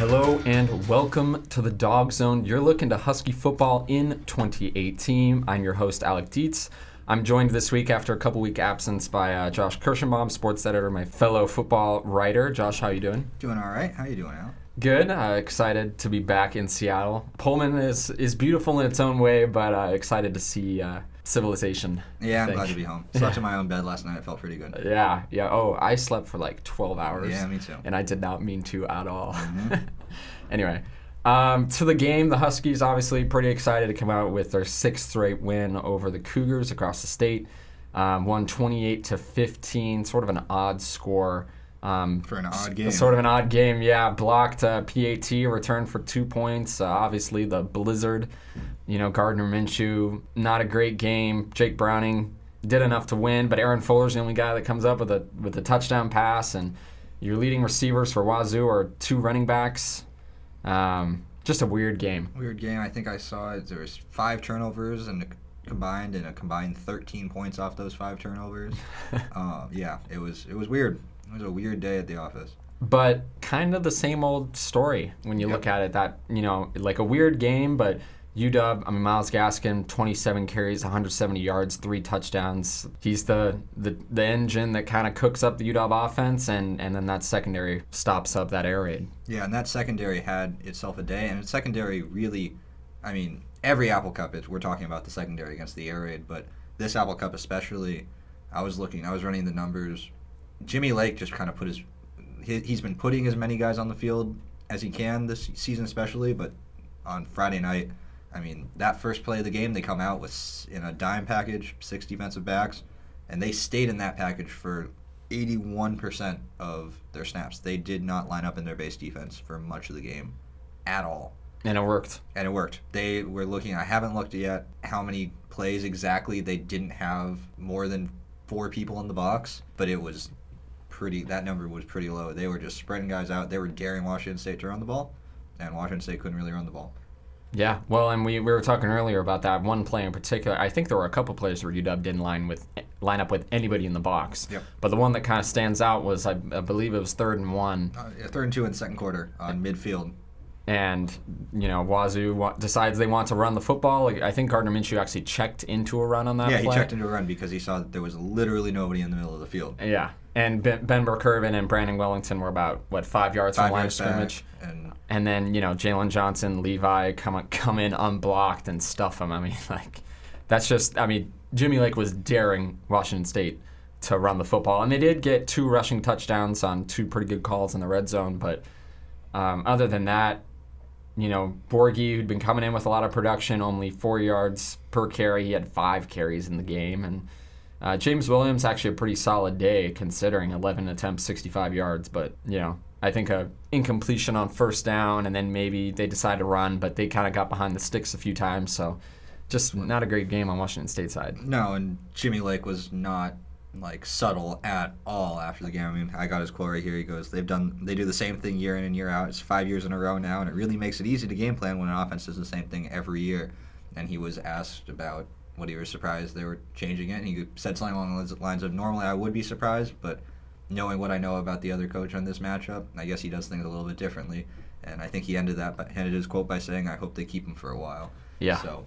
Hello and welcome to the Dog Zone. You're looking to Husky football in 2018. I'm your host, Alec Dietz. I'm joined this week after a couple week absence by uh, Josh Kirschenbaum, sports editor, my fellow football writer. Josh, how you doing? Doing all right. How you doing, Al? Good. Uh, excited to be back in Seattle. Pullman is is beautiful in its own way, but uh, excited to see uh, civilization. Yeah, I'm glad to be home. Slept in my own bed last night. It felt pretty good. Yeah, yeah. Oh, I slept for like 12 hours. Yeah, me too. And I did not mean to at all. Mhm. anyway, um, to the game, the Huskies obviously pretty excited to come out with their sixth straight win over the Cougars across the state. Um, won 28 to 15, sort of an odd score. Um, For an odd game. Sort of an odd game, yeah. Blocked uh, PAT, returned for two points. Uh, obviously, the blizzard. You know, Gardner Minshew, not a great game. Jake Browning did enough to win, but Aaron Fuller's the only guy that comes up with a with a touchdown pass, and your leading receivers for Wazoo are two running backs. Um, just a weird game. Weird game. I think I saw it. There was five turnovers and combined, and a combined 13 points off those five turnovers. uh, yeah, it was it was weird. It was a weird day at the office. but kind of the same old story when you Yep. look at it. That you know, like a weird game, but UW. I mean, Myles Gaskin, 27 carries, 170 yards, three touchdowns. He's the the, the engine that kind of cooks up the UW offense, and and then that secondary stops up that air raid. Yeah, and that secondary had itself a day, and secondary really, I mean, every Apple Cup, it's, we're talking about the secondary against the air raid, but this Apple Cup especially, I was looking, I was running the numbers. Jimmy Lake just kind of put his, he, he's been putting as many guys on the field as he can this season, especially, but on Friday night, I mean, that first play of the game, they come out with in a dime package, six defensive backs, and they stayed in that package for 81% of their snaps. They did not line up in their base defense for much of the game at all. And it worked. And it worked. They were looking, I haven't looked yet how many plays exactly they didn't have more than four people in the box, but it was pretty, that number was pretty low. They were just spreading guys out. They were daring Washington State to run the ball, and Washington State couldn't really run the ball. Yeah, well, and we, we were talking earlier about that one play in particular. I think there were a couple plays where UW didn't line with line up with anybody in the box. Yep. But the one that kind of stands out was I, I believe it was third and one, Uh, yeah, third and two in the second quarter on midfield. and you know Wazoo wa- decides they want to run the football. Like, I think Gardner Minshew actually checked into a run on that Yeah, he checked into a run because he saw that there was literally nobody in the middle of the field. Yeah, and Ben, ben Burr-Kirven and Brandon Wellington were about what five yards from Five the line of scrimmage. and And then you know Jalen Johnson, Levi come come in unblocked and stuff him. I mean, like that's just. I mean, Jimmy Lake was daring Washington State to run the football, and they did get two rushing touchdowns on two pretty good calls in the red zone. But um, other than that, you know, Borghi, who'd been coming in with a lot of production, only four yards per carry. He had five carries in the game, and uh, James Williams actually a pretty solid day considering 11 attempts, 65 yards. But you know, I think a incompletion on first down, and then maybe they decided to run, but they kind of got behind the sticks a few times. So just not a great game on Washington State side. No, and Jimmy Lake was not like subtle at all after the game. I mean, I got his quote right here. He goes, "They've done, they do the same thing year in and year out. It's five years in a row now, and it really makes it easy to game plan when an offense does the same thing every year." And he was asked about what he was surprised they were changing it, and he said something along the lines of, "Normally, I would be surprised, but knowing what I know about the other coach on this matchup, I guess he does things a little bit differently." And I think he ended that, by, ended his quote by saying, "I hope they keep him for a while." Yeah. So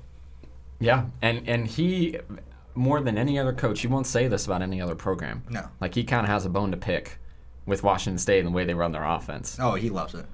Yeah, and and he more than any other coach, he won't say this about any other program. no. Like he kind of has a bone to pick with Washington State and the way they run their offense. Oh, he loves it,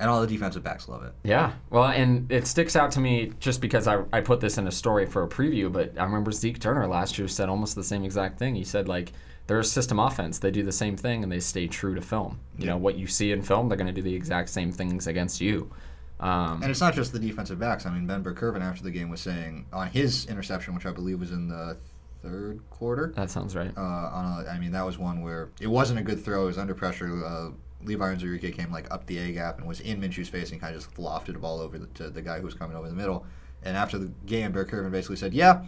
and all the defensive backs love it. Yeah, well, and it sticks out to me just because I, I put this in a story for a preview, but I remember Zeke Turner last year said almost the same exact thing. He said, like, they're a system offense. They do the same thing and they stay true to film. You know, what you see in film, they're going to do the exact same things against you. Um, And it's not just the defensive backs. I mean, Ben Burr-Kirven after the game was saying on his interception, which I believe was in the third quarter. that sounds right. Uh, on a, I mean, that was one where it wasn't a good throw. It was under pressure. Uh, Levi Onwuzurike came like up the A gap and was in Minshew's face and kind of just lofted a ball over the, to the guy who was coming over the middle. And after the game, Burr-Kirven basically said, "Yeah,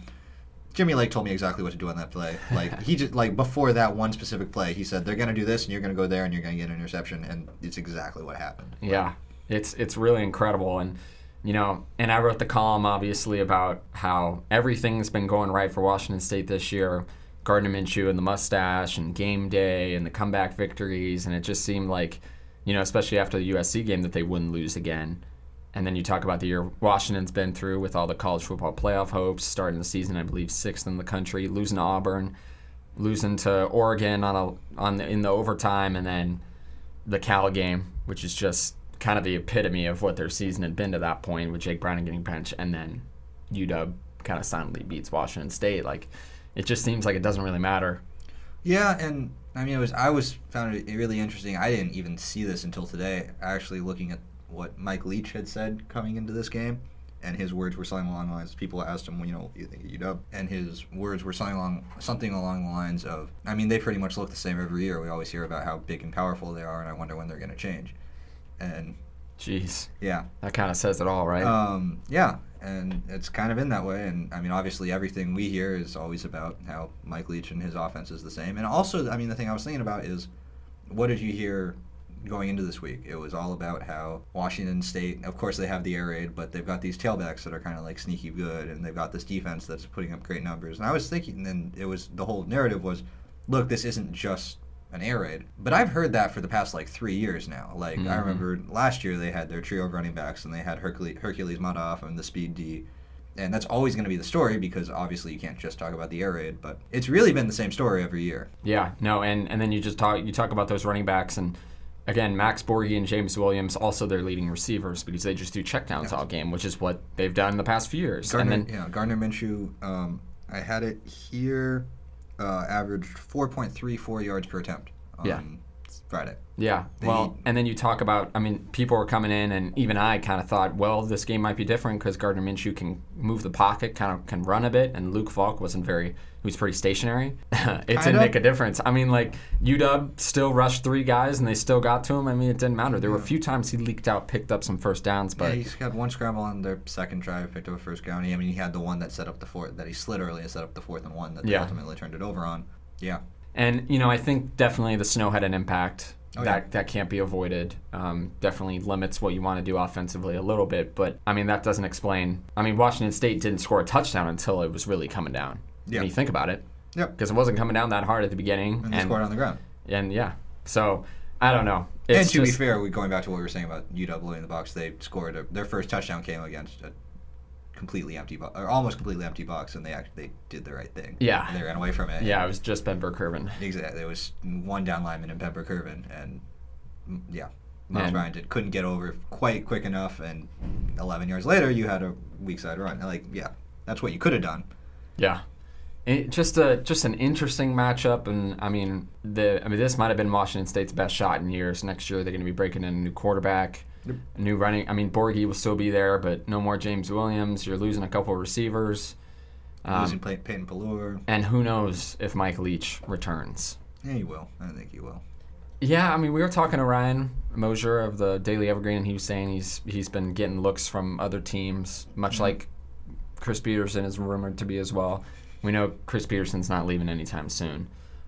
Jimmy Lake told me exactly what to do on that play. Like he just like before that one specific play, he said they're gonna do this and you're gonna go there and you're gonna get an interception, and it's exactly what happened. Yeah, it's it's really incredible, and you know, and I wrote the column obviously about how everything's been going right for Washington State this year. Gardner Minshew and the mustache and game day and the comeback victories, and it just seemed like, you know, especially after the USC game, that they wouldn't lose again. And then you talk about the year Washington's been through with all the college football playoff hopes, starting the season, I believe, sixth in the country, losing to Auburn, losing to Oregon on a on the, in the overtime, and then the Cal game, which is just kind of the epitome of what their season had been to that point, with Jake Browning getting benched, and then UW kind of silently beats Washington State. Like, it just seems like it doesn't really matter. Yeah, and I mean, it was I was found it really interesting. I didn't even see this until today. Actually, looking at what Mike Leach had said coming into this game, and his words were something along the lines. People asked him, well, you know, you think of UW? And his words were something along something along the lines of, I mean, they pretty much look the same every year. We always hear about how big and powerful they are, and I wonder when they're going to change. And Jeez, yeah, that kind of says it all, right? um, yeah, and it's kind of in that way. And I mean, obviously, everything we hear is always about how Mike Leach and his offense is the same. And also, I mean, the thing I was thinking about is, what did you hear going into this week? It was all about how Washington State, of course, they have the air raid, but they've got these tailbacks that are kind of like sneaky good, and they've got this defense that's putting up great numbers. And I was thinking, and it was the whole narrative was, look, this isn't just an air raid. But I've heard that for the past like three years now. Like I Mhm. remember last year they had their trio of running backs and they had Hercules, Hercules Madoff and the speed D. And that's always going to be the story because obviously you can't just talk about the air raid, but it's really been the same story every year. Yeah, no, and and then you just talk you talk about those running backs and again Max Borghi and James Williams also their leading receivers because they just do checkdowns Yes. all game, which is what they've done in the past few years. Gardner, and then yeah, Gardner Minshew, um, I had it here, uh, averaged 4.34 yards per attempt on Yeah. Friday. yeah, they- well, and then you talk about I mean people were coming in and even I kind of thought well this game might be different because Gardner Minshew can move the pocket, kind of can run a bit, and Luke Falk wasn't very he was pretty stationary. it didn't make a difference. I mean like UW still rushed three guys and they still got to him. I mean it didn't matter. There were a few times he leaked out, picked up some first downs, yeah, but he's got one scramble on their second drive, picked up a first down. I mean, he had the one that set up the fourth, that he slid early and set up the fourth and one that they Yeah. ultimately turned it over on. Yeah. And you know, I think definitely the snow had an impact. Oh, that yeah. that can't be avoided. Um, definitely limits what you want to do offensively a little bit, but I mean that doesn't explain. I mean Washington State didn't score a touchdown until it was really coming down. Yeah. When you think about it, Yep. because it wasn't coming down that hard at the beginning, And they scored on the ground. and yeah, so I don't know. and It's to be fair, we going back to what we were saying about UW in the box, they scored a, their first touchdown came against a completely empty box, or almost completely empty box, and they actually they did the right thing. Yeah. And they ran away from it. yeah, it was just Ben Burr-Kirven. Exactly. There was one down lineman in Pepper Curvin, and mm, yeah, Myles And- Bryant did, couldn't get over quite quick enough, and 11 yards later, you had a weak side run. Like, yeah, that's what you could have done. Yeah. It, just a just an interesting matchup, and I mean the I mean this might have been Washington State's best shot in years. Next year they're going to be breaking in a new quarterback, Yep. a new running. I mean Borghi will still be there, but no more James Williams. You're losing a couple of receivers, Losing um, Pey- Peyton Pelluer. and who knows if Mike Leach returns. Yeah, he will. I think he will. Yeah, I mean we were talking to Ryan Mosier of the Daily Evergreen, and he was saying he's he's been getting looks from other teams, much Mhm. like Chris Petersen is rumored to be as well. We know Chris Petersen's not leaving anytime soon,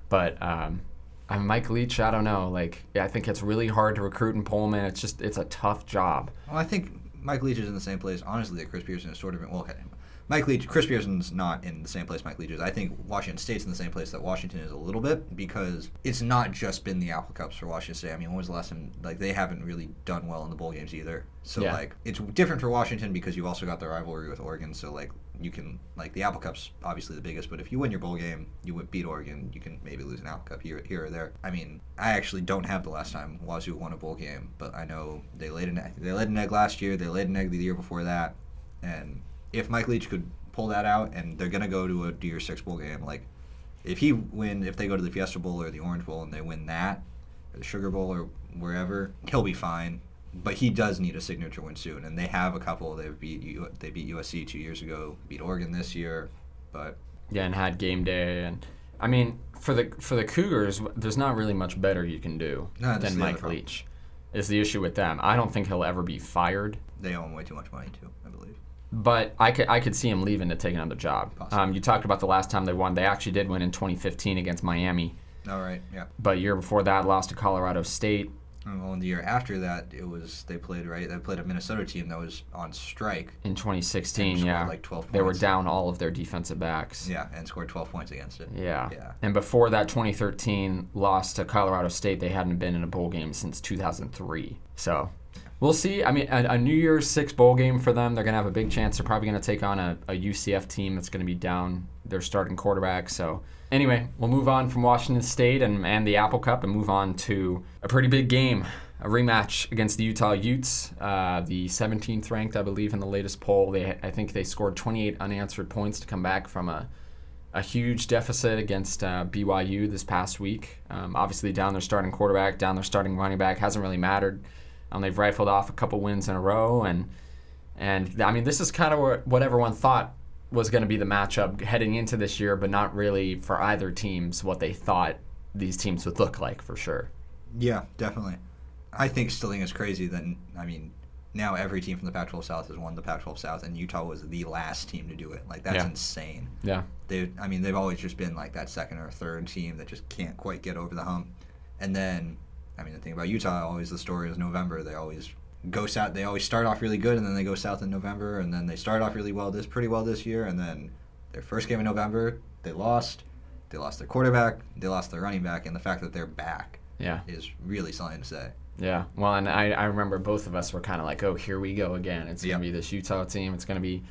but um, I mean, Mike Leach, I don't know. Like, yeah, I think it's really hard to recruit in Pullman. It's just it's a tough job. Well, I think Mike Leach is in the same place, honestly, that Chris Pearson is sort of in. Well, okay. Mike Leach, Chris Pearson's not in the same place Mike Leach is. I think Washington State's in the same place that Washington is a little bit because it's not just been the Apple Cups for Washington State. I mean, when was the last time, like, they haven't really done well in the bowl games either. So, Yeah. like, it's different for Washington because you've also got the rivalry with Oregon. So, like, you can, like, the Apple Cup's obviously the biggest, but if you win your bowl game, you would beat Oregon, you can maybe lose an Apple Cup here, here or there. I mean, I actually don't have the last time Wazoo won a bowl game, but I know they laid an egg, they laid an egg last year, they laid an egg the year before that, and if Mike Leach could pull that out, and they're gonna go to a or six bowl game, like if he win, if they go to the Fiesta Bowl or the Orange Bowl and they win that, or the Sugar Bowl or wherever, he'll be fine. But he does need a signature win soon, and they have a couple. They beat U- they beat USC two years ago, beat Oregon this year, but Yeah, and had game day, and I mean, for the for the Cougars, there's not really much better you can do No, than Mike. Leach. Is the issue with them? I don't think he'll ever be fired. they owe him way too much money too, I believe. But I could I could see him leaving to take another job. Um, you talked about the last time they won. They actually did win in 2015 against Miami. All right, yeah. But year before that, lost to Colorado State. Well, in the year after that, it was they played right. They played a Minnesota team that was on strike. In 2016, yeah, like 12 Points. they were down all of their defensive backs. Yeah, and scored 12 points against it. Yeah. Yeah. And before that 2013 loss to Colorado State, they hadn't been in a bowl game since 2003. So we'll see. I mean, a, a New Year's Six bowl game for them, they're going to have a big chance. They're probably going to take on a, a UCF team that's going to be down their starting quarterback. So anyway, we'll move on from Washington State and, and the Apple Cup and move on to a pretty big game. A rematch against the Utah Utes, uh, the 17th ranked, I believe, in the latest poll. They, I think, they scored 28 unanswered points to come back from a a huge deficit against uh, BYU this past week. Um, obviously, down their starting quarterback, down their starting running back hasn't really mattered. Um, they've rifled off a couple wins in a row, and and I mean, this is kind of what, what everyone thought was going to be the matchup heading into this year, but not really for either teams what they thought these teams would look like for sure. Yeah, definitely. I think Stilling is crazy that I mean now every team from the Pac-12 South has won the Pac-12 South, and Utah was the last team to do it. Like that's Yeah. insane. Yeah, They, I mean, they've always just been like that second or third team that just can't quite get over the hump. And then, I mean, the thing about Utah, always the story is November. They always go south. They always start off really good, and then they go south in November, and then they start off really well this pretty well this year, and then their first game in November they lost. They lost their quarterback. They lost their running back, and the fact that they're back yeah, is really something to say. yeah. Well, and I, I remember both of us were kind of like, oh, here we go again. It's Yep. going to be this Utah team. It's going to be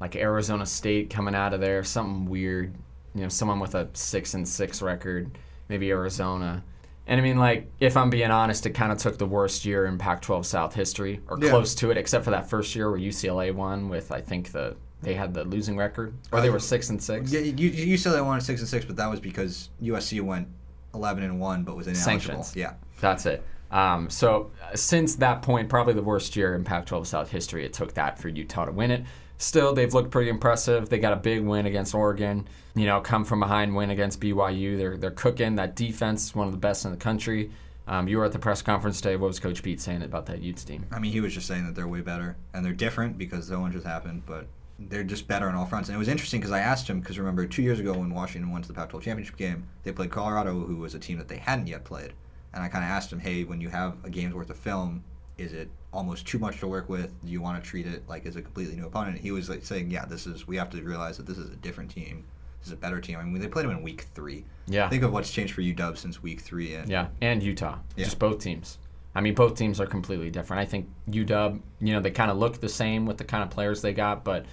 like Arizona State coming out of there, something weird. You know, someone with a six and six record, maybe Arizona. And I mean, like, if I'm being honest, it kind of took the worst year in Pac-12 South history, or Yeah. close to it, except for that first year where UCLA won with, I think the they had the losing record, or they Uh, were six and six. Yeah, you, you said they won six and six, but that was because USC went eleven and one, but was ineligible. Sanctions. Yeah, That's it. Um, so uh, since that point, probably the worst year in Pac-12 South history, it took that for Utah to win it. Still, they've looked pretty impressive. They got a big win against Oregon. You know, come from behind win against BYU. They're they're cooking. That defense is one of the best in the country. Um, you were at the press conference today. What was Coach Pete saying about that Utes team? I mean, he was just saying that they're way better and they're different because the one just happened, but they're just better on all fronts. And it was interesting because I asked him because remember two years ago when Washington went to the Pac-12 championship game, they played Colorado, who was a team that they hadn't yet played. And I kind of asked him, hey, when you have a game's worth of film, is it almost too much to work with? Do you want to treat it like as a completely new opponent? He was like saying, yeah, this is we have to realize that this is a different team. This is a better team. I mean, they played them in week three. Yeah, Think of what's changed for UW since week three. And yeah, and Utah. Yeah. Just both teams. I mean, both teams are completely different. I think UW, you know, they kind of look the same with the kind of players they got, but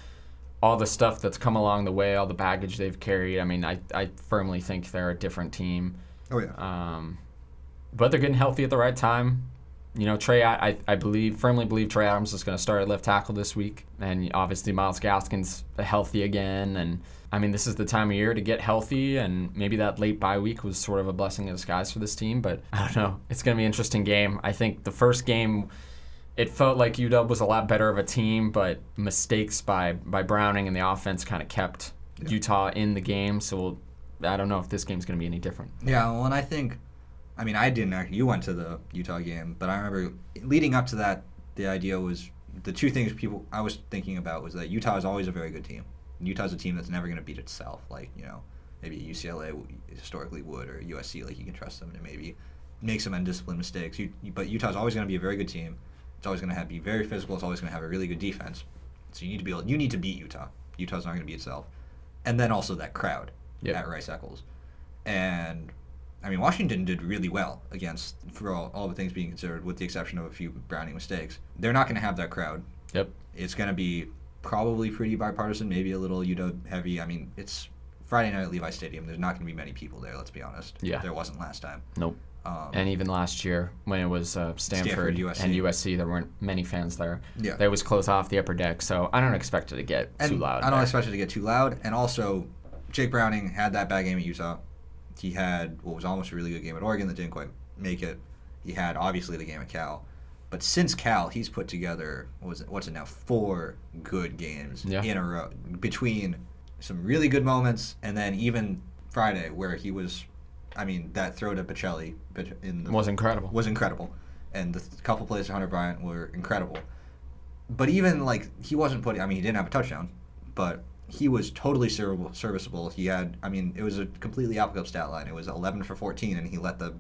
all the stuff that's come along the way, all the baggage they've carried. I mean, I, I firmly think they're a different team. oh yeah, Um, but they're getting healthy at the right time. You know, Trey, I, I believe, firmly believe Trey Adams is going to start at left tackle this week. And obviously, Myles Gaskin's healthy again. And I mean, this is the time of year to get healthy. And maybe that late bye week was sort of a blessing in disguise for this team. But I don't know. It's going to be an interesting game. I think the first game, it felt like UW was a lot better of a team, but mistakes by, by Browning and the offense kind of kept Yeah. Utah in the game. So we'll, I don't know if this game's going to be any different. Yeah, well, and I think, I mean, I didn't. Actually, you went to the Utah game, but I remember leading up to that, the idea was the two things people I was thinking about was that Utah is always a very good team. Utah's a team that's never going to beat itself, like you know, maybe UCLA historically would or USC, like you can trust them to maybe make some undisciplined mistakes. You, but Utah's always going to be a very good team. It's always going to have be very physical. It's always going to have a really good defense. So you need to be able, you need to beat Utah. Utah's not going to beat itself, and then also that crowd Yep. at Rice Eccles, and I mean Washington did really well against for all, all the things being considered, with the exception of a few Browning mistakes. They're not going to have that crowd. Yep. It's going to be probably pretty bipartisan, maybe a little UW heavy. I mean, it's Friday night at Levi Stadium. There's not going to be many people there. Let's be honest. Yeah. There wasn't last time. Nope. Um, And even last year, when it was uh, Stanford, Stanford, USC. and USC, there weren't many fans there. Yeah. They always close off the upper deck, so I don't expect it to get and too loud. I don't there. expect it to get too loud. And also, Jake Browning had that bad game at Utah. He had what was almost a really good game at Oregon that didn't quite make it. He had obviously the game at Cal, but since Cal, he's put together what was it? What's it now? Four good games Yeah. in a row between some really good moments and then even Friday where he was. I mean, that throw to Pacelli in the was incredible. was incredible, and the th- couple plays to Hunter Bryant were incredible. But even like he wasn't putting. I mean, he didn't have a touchdown, but he was totally serviceable. He had. I mean, it was a completely Apple Cup stat line. It was 11 for 14, and he let the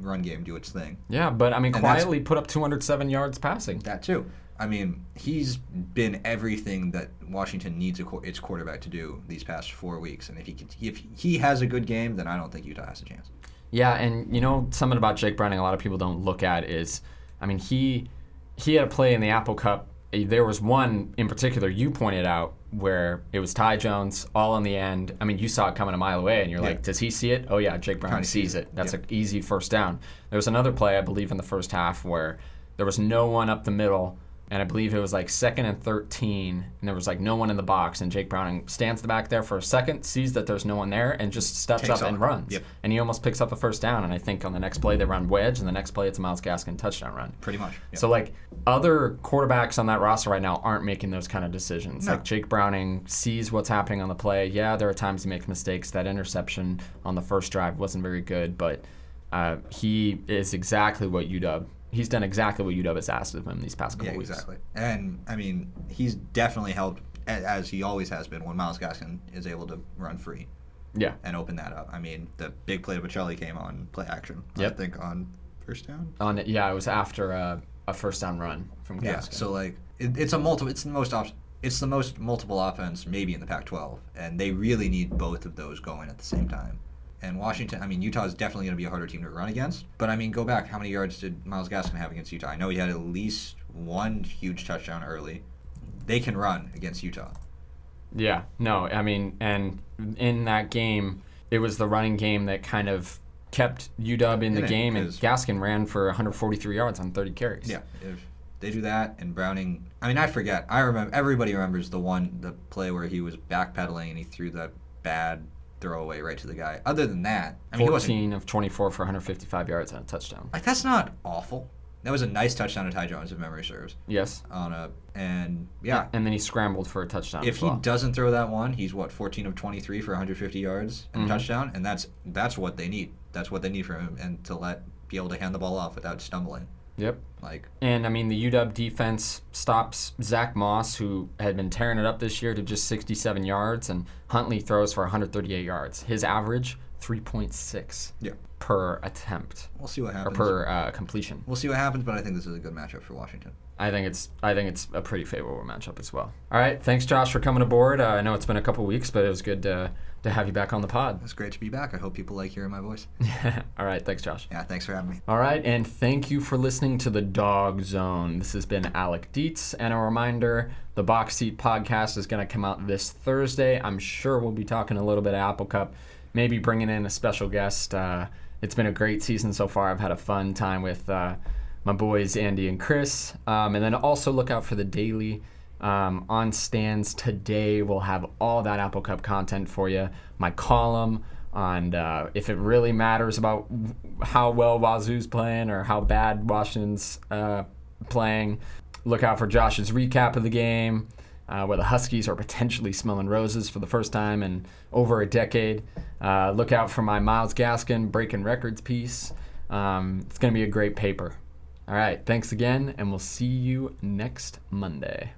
run game do its thing. Yeah, but I mean, And quietly put up 207 yards passing. That too. I mean, he's been everything that Washington needs a, its quarterback to do these past four weeks. And if he can, if he has a good game, then I don't think Utah has a chance. Yeah, and you know something about Jake Browning a lot of people don't look at is, I mean he he had a play in the Apple Cup. Eh, There was one in particular you pointed out where it was Ty Jones all in the end. I mean you saw it coming a mile away, and you're Yeah. like, does he see it? Oh yeah, Jake Brown Kinda sees sees it. it. That's Yeah. an easy first down. There was another play I believe in the first half where there was no one up the middle. And I believe it was like second and 13, and there was like no one in the box. And Jake Browning stands the back there for a second, sees that there's no one there, and just steps Takes up and runs Yep. and he almost picks up a first down. And I think on the next play they run wedge, and the next play it's a Myles Gaskin touchdown run. Pretty much. Yeah. So like other quarterbacks on that roster right now aren't making those kind of decisions. No. Like Jake Browning sees what's happening on the play. Yeah, there are times he makes mistakes. That interception on the first drive wasn't very good, but uh, he is exactly what UW. He's done exactly what UW has asked of him these past couple yeah, weeks. exactly. And I mean, he's definitely helped as he always has been when Myles Gaskin is able to run free Yeah. and open that up. I mean, the big play to Bocelli came on play action. Yep. I think on first down. On yeah, it was after a, a first down run from Gaskin. Yeah. So like, it, it's a multiple. It's the most. Op- it's the most multiple offense maybe in the Pac-12, and they really need both of those going at the same time. And Washington, I mean, Utah is definitely going to be a harder team to run against. But I mean, go back. How many yards did Myles Gaskin have against Utah? I know he had at least one huge touchdown early. They can run against Utah. Yeah, no, I mean, and in that game, it was the running game that kind of kept UW in the game, and Gaskin ran for 143 yards on 30 carries. Yeah, if they do that, and Browning. I mean, I forget. I remember. Everybody remembers the one, the play where he was backpedaling and he threw that bad throwaway right to the guy. Other than that, I mean, he wasn't 14 of 24 for 155 yards and a touchdown. like that's not awful. That was a nice touchdown to Ty Jones, if memory serves. Yes. On a and yeah, And then he scrambled for a touchdown. if as he doesn't throw that one, he's what 14 of 23 for 150 yards and Mhm. a touchdown, and that's that's what they need. That's what they need from him, and to let be able to hand the ball off without stumbling. Yep. Like And I mean, the UW defense stops Zach Moss, who had been tearing it up this year, to just 67 yards, and Huntley throws for 138 yards. His average 3.6 yeah, per attempt we'll see what or happens. per uh, completion. We'll see what happens, but I think this is a good matchup for Washington. I think it's I think it's a pretty favorable matchup as well. All right, thanks Josh for coming aboard. Uh, I know it's been a couple weeks, but it was good to to have you back on the pod. It's great to be back. I hope people like hearing my voice. All right, thanks Josh. Yeah, thanks for having me. All right, and thank you for listening to the Dog Zone. This has been Alec Dietz, and a reminder: the Box Seat podcast is going to come out this Thursday. I'm sure we'll be talking a little bit of Apple Cup, maybe bringing in a special guest. Uh, it's been a great season so far. I've had a fun time with uh, my boys Andy and Chris, um, and then also look out for the daily. Um, on stands today, we'll have all that Apple Cup content for you. My column on uh, if it really matters about how well Wazoo's playing or how bad Washington's uh, playing. Look out for Josh's recap of the game, uh, where the Huskies are potentially smelling roses for the first time in over a decade. Uh, look out for my Myles Gaskin breaking records piece. Um, it's going to be a great paper. All right, thanks again, and we'll see you next Monday.